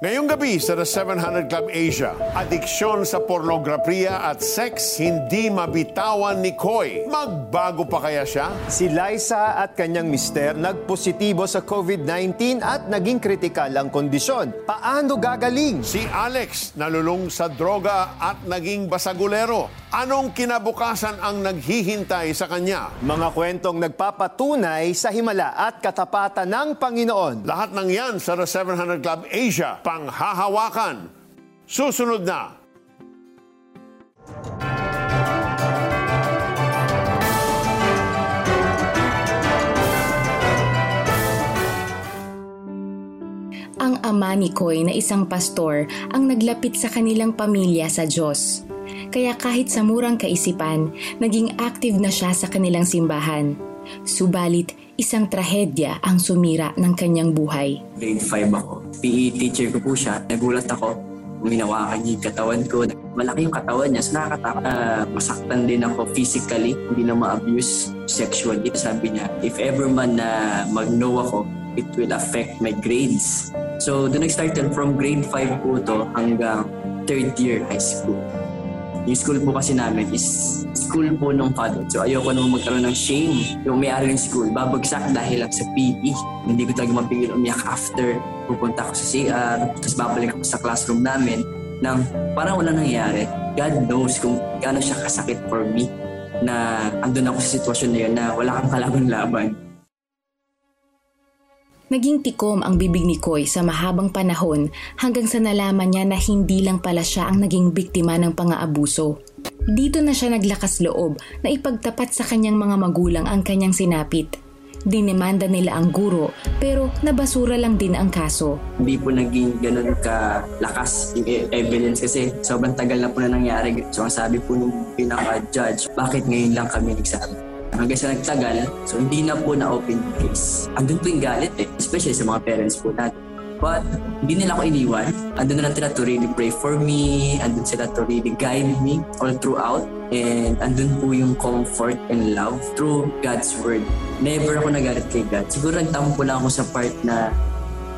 Ngayong gabi sa The 700 Club Asia, adiksyon sa pornografiya at sex hindi mabitawan ni Koy. Magbago pa kaya siya? Si Liza at kanyang mister nagpositibo sa COVID-19 at naging kritikal ang kondisyon. Paano gagaling? Si Alex nalulung sa droga at naging basagulero. Anong kinabukasan ang naghihintay sa kanya? Mga kwentong nagpapatunay sa himala at katapatan ng Panginoon. Lahat ng yan sa The 700 Club Asia, panghahawakan. Susunod na. Ang ama ni Koy na isang pastor ang naglapit sa kanilang pamilya sa Diyos. Kaya kahit sa murang kaisipan, naging active na siya sa kanilang simbahan. Subalit, isang trahedya ang sumira ng kanyang buhay. grade 5 ako. PE teacher ko po siya. Nagulat ako. Minawakan niya yung katawan ko. Malaki yung katawan niya. So nakakatakot. Uh, masaktan din ako physically. Hindi na ma-abuse sexually. Sabi niya, if ever man na mag-no ako, it will affect my grades. So doon nag-start from grade 5 po to hanggang third year high school. Yung school po kasi namin is school po ng father. So ayoko naman magkaroon ng shame. Yung may-ari ng school, babagsak dahil lang sa PE. Hindi ko talaga mapigil umiyak after. Pupunta ako sa CR, tapos babalik ako sa classroom namin nang parang wala nangyari. God knows kung gaano siya kasakit for me na andun ako sa sitwasyon na yun na wala kang kalaban-laban. Naging tikom ang bibig ni Koy sa mahabang panahon hanggang sa nalaman niya na hindi lang pala siya ang naging biktima ng pang-aabuso. Dito na siya naglakas loob na ipagtapat sa kanyang mga magulang ang kanyang sinapit. Dinemanda nila ang guro pero nabasura lang din ang kaso. Hindi po naging ganun ka-lakas yung e- evidence kasi sobrang tagal na po na nangyari. So ang sabi po ng pinaka-judge, bakit ngayon lang kami nagsabi? Hanggang sa nagtagal, so hindi na po na-open case. Andun po yung galit eh, especially sa mga parents po natin. But hindi nila ako iniwan. Andun na lang sila to really pray for me. Andun sila to really guide me all throughout. And andun po yung comfort and love through God's Word. Never ako nagalit kay God. Siguro nagtampo lang ako sa part na,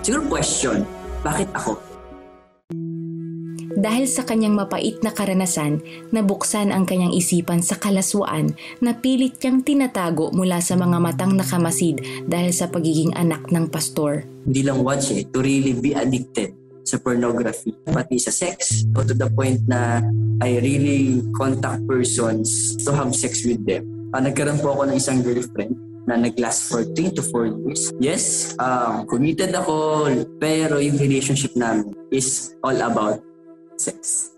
siguro question, bakit ako? Dahil sa kanyang mapait na karanasan, nabuksan ang kanyang isipan sa kalaswaan na pilit niyang tinatago mula sa mga matang nakamasid dahil sa pagiging anak ng pastor. Hindi lang watch eh, to really be addicted sa pornography, pati sa sex. So to the point na I really contact persons to have sex with them. Uh, nagkaroon po ako ng isang girlfriend na nag-last for 3 to 4 years. Yes, um, committed ako, pero yung relationship namin is all about sex.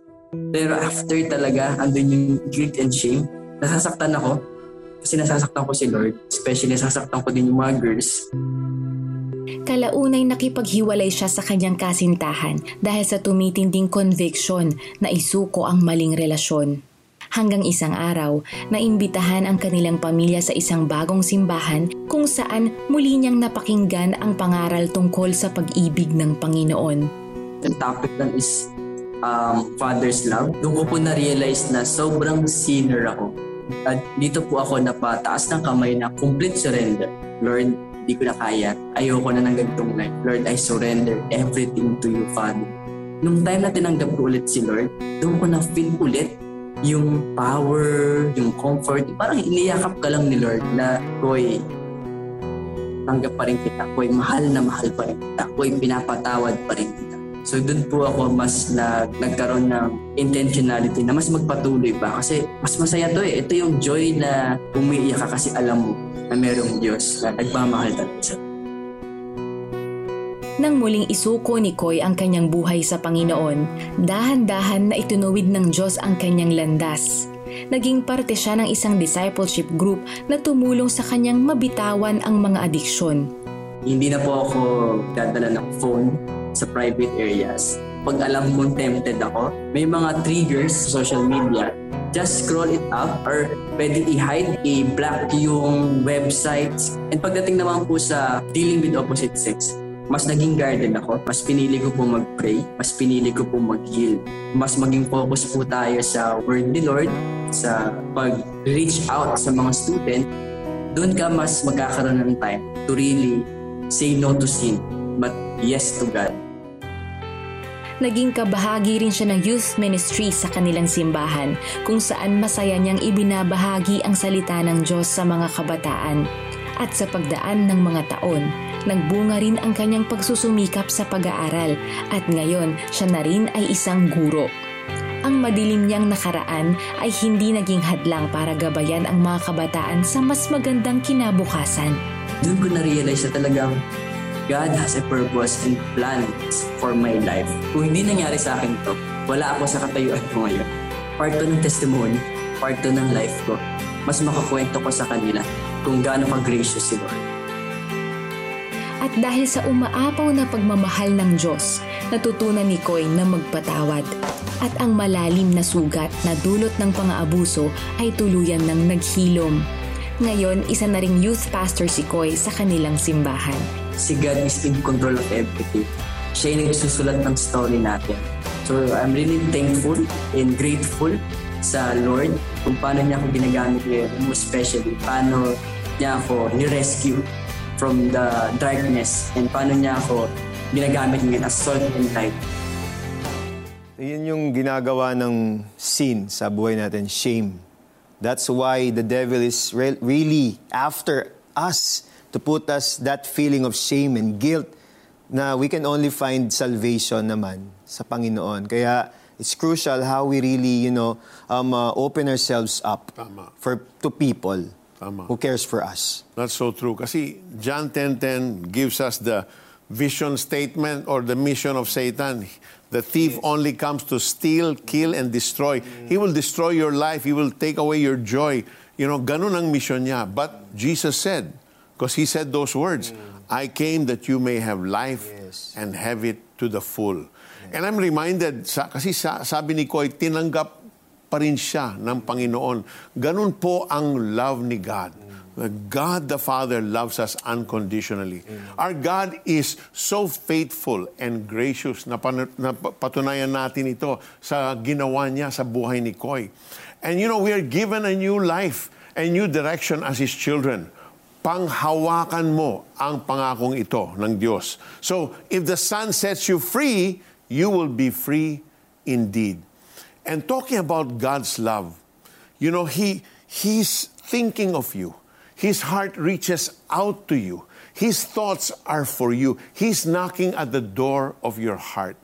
Pero after talaga, andun yung guilt and shame, nasasaktan ako. Kasi nasasaktan ko si Lord. Especially nasasaktan ko din yung mga girls. Kalaunay nakipaghiwalay siya sa kanyang kasintahan dahil sa tumitinding conviction na isuko ang maling relasyon. Hanggang isang araw, naimbitahan ang kanilang pamilya sa isang bagong simbahan kung saan muli niyang napakinggan ang pangaral tungkol sa pag-ibig ng Panginoon. The topic lang is um, Father's Love. Doon ko po na-realize na sobrang sinner ako. At dito po ako napataas ng kamay na complete surrender. Lord, hindi ko na kaya. Ayoko na ng ganitong life. Lord, I surrender everything to you, Father. Nung time na tinanggap ko ulit si Lord, doon ko na-feel ulit yung power, yung comfort. Parang iniyakap ka lang ni Lord na, Koy, tanggap pa rin kita. Koy, mahal na mahal pa rin kita. Koy, pinapatawad pa rin kita. So doon po ako mas na, nagkaroon ng intentionality na mas magpatuloy pa kasi mas masaya to eh. Ito yung joy na umiiyak ka kasi alam mo na merong Diyos na nagmamahal talaga sa Nang muling isuko ni Koy ang kanyang buhay sa Panginoon, dahan-dahan na itunuwid ng Diyos ang kanyang landas. Naging parte siya ng isang discipleship group na tumulong sa kanyang mabitawan ang mga adiksyon. Hindi na po ako dadala ng phone sa private areas. Pag alam kong tempted ako, may mga triggers sa social media. Just scroll it up or pwede i-hide, i-block yung websites. And pagdating naman po sa dealing with opposite sex, mas naging guarded ako. Mas pinili ko po mag-pray. Mas pinili ko po mag-heal. Mas maging focus po tayo sa word ni Lord, sa pag-reach out sa mga student. Doon ka mas magkakaroon ng time to really say no to sin, but yes to God. Naging kabahagi rin siya ng youth ministry sa kanilang simbahan kung saan masaya niyang ibinabahagi ang salita ng Diyos sa mga kabataan. At sa pagdaan ng mga taon, nagbunga rin ang kanyang pagsusumikap sa pag-aaral at ngayon siya na rin ay isang guro. Ang madilim niyang nakaraan ay hindi naging hadlang para gabayan ang mga kabataan sa mas magandang kinabukasan. Doon ko na-realize na talagang God has a purpose and plans for my life. Kung hindi nangyari sa akin to, wala ako sa katayuan ko ngayon. Part to ng testimony, part to ng life ko. Mas makakwento ko sa kanila kung gaano ka-gracious si Lord. At dahil sa umaapaw na pagmamahal ng Diyos, natutunan ni Koy na magpatawad. At ang malalim na sugat na dulot ng pang-aabuso ay tuluyan ng naghilom. Ngayon, isa na ring youth pastor si Koy sa kanilang simbahan. Si God is in control of everything. Siya yung nagsusulat ng story natin. So I'm really thankful and grateful sa Lord kung paano niya ako ginagamit ngayon. Most especially, paano niya ako ni-rescue from the darkness and paano niya ako ginagamit ngayon as salt and light. Yun yung ginagawa ng sin sa buhay natin, shame. That's why the devil is re- really after us to put us that feeling of shame and guilt na we can only find salvation naman sa Panginoon. Kaya it's crucial how we really, you know, um, uh, open ourselves up Tama. for to people Tama. who cares for us. That's so true. Kasi John 10.10 gives us the vision statement or the mission of Satan. The thief only comes to steal, kill, and destroy. He will destroy your life. He will take away your joy. You know, ganun ang mission niya. But Jesus said, because he said those words, I came that you may have life Yes. and have it to the full. And I'm reminded, sa, kasi sa, sabi ni Koy, tinanggap pa rin siya ng Panginoon. Ganun po ang love ni God. God the Father loves us unconditionally. Our God is so faithful and gracious na, pan- na pa- patunayan natin ito sa ginawa niya sa buhay ni Koy. And you know, we are given a new life, a new direction as His children. Panghawakan mo ang pangakong ito ng Diyos. So, if the Son sets you free, you will be free indeed. And talking about God's love, you know, He He's thinking of you. His heart reaches out to you. His thoughts are for you. He's knocking at the door of your heart.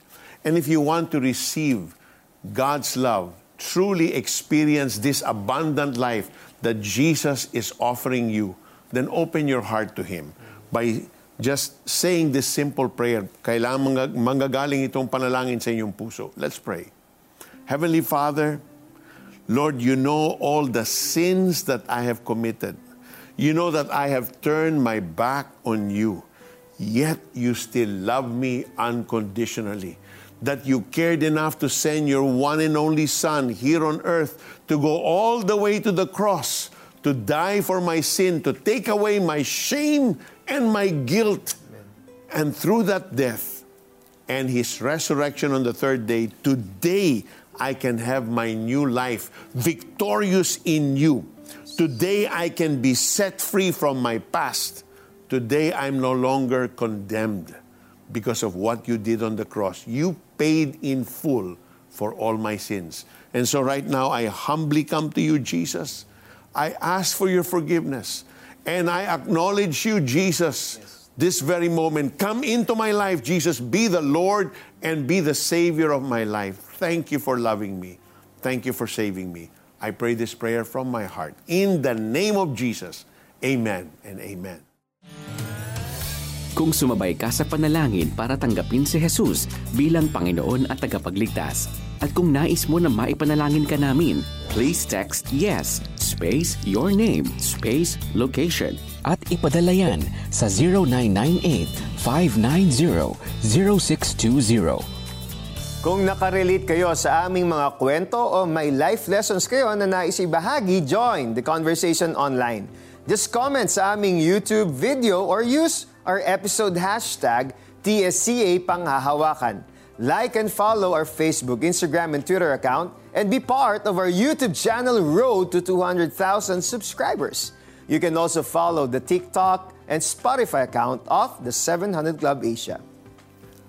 And if you want to receive God's love, truly experience this abundant life that Jesus is offering you, then open your heart to Him by just saying this simple prayer. Kailangan manggag- manggagaling itong panalangin sa inyong puso. Let's pray. Heavenly Father, Lord, you know all the sins that I have committed. You know that I have turned my back on you, yet you still love me unconditionally. That you cared enough to send your one and only Son here on earth to go all the way to the cross, to die for my sin, to take away my shame and my guilt. And through that death, and his resurrection on the third day, today I can have my new life, victorious in you. Today I can be set free from my past. Today I'm no longer condemned because of what you did on the cross. You paid in full for all my sins. And so right now I humbly come to you, Jesus. I ask for your forgiveness. And I acknowledge you, Jesus, this very moment. Come into my life, Jesus. Be the Lord and be the Savior of my life. Thank you for loving me. Thank you for saving me. I pray this prayer from my heart. In the name of Jesus, amen and amen. Kung sumabay ka sa panalangin para tanggapin si Jesus bilang Panginoon at tagapagligtas, at kung nais mo na maipanalangin ka namin, please text YES, space your name, space location, at ipadala yan sa 0998-590-0620. Kung nakarelate kayo sa aming mga kwento o may life lessons kayo na nais ibahagi, join the conversation online. Just comment sa aming YouTube video or use our episode hashtag TSCA Panghahawakan. Like and follow our Facebook, Instagram, and Twitter account and be part of our YouTube channel Road to 200,000 subscribers. You can also follow the TikTok and Spotify account of the 700 Club Asia.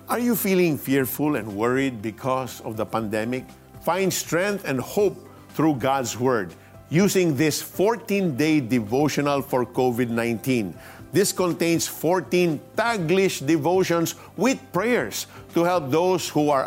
Are you feeling fearful and worried because of the pandemic? Find strength and hope through God's Word using this 14 day devotional for COVID 19. This contains 14 Taglish devotions with prayers to help those who are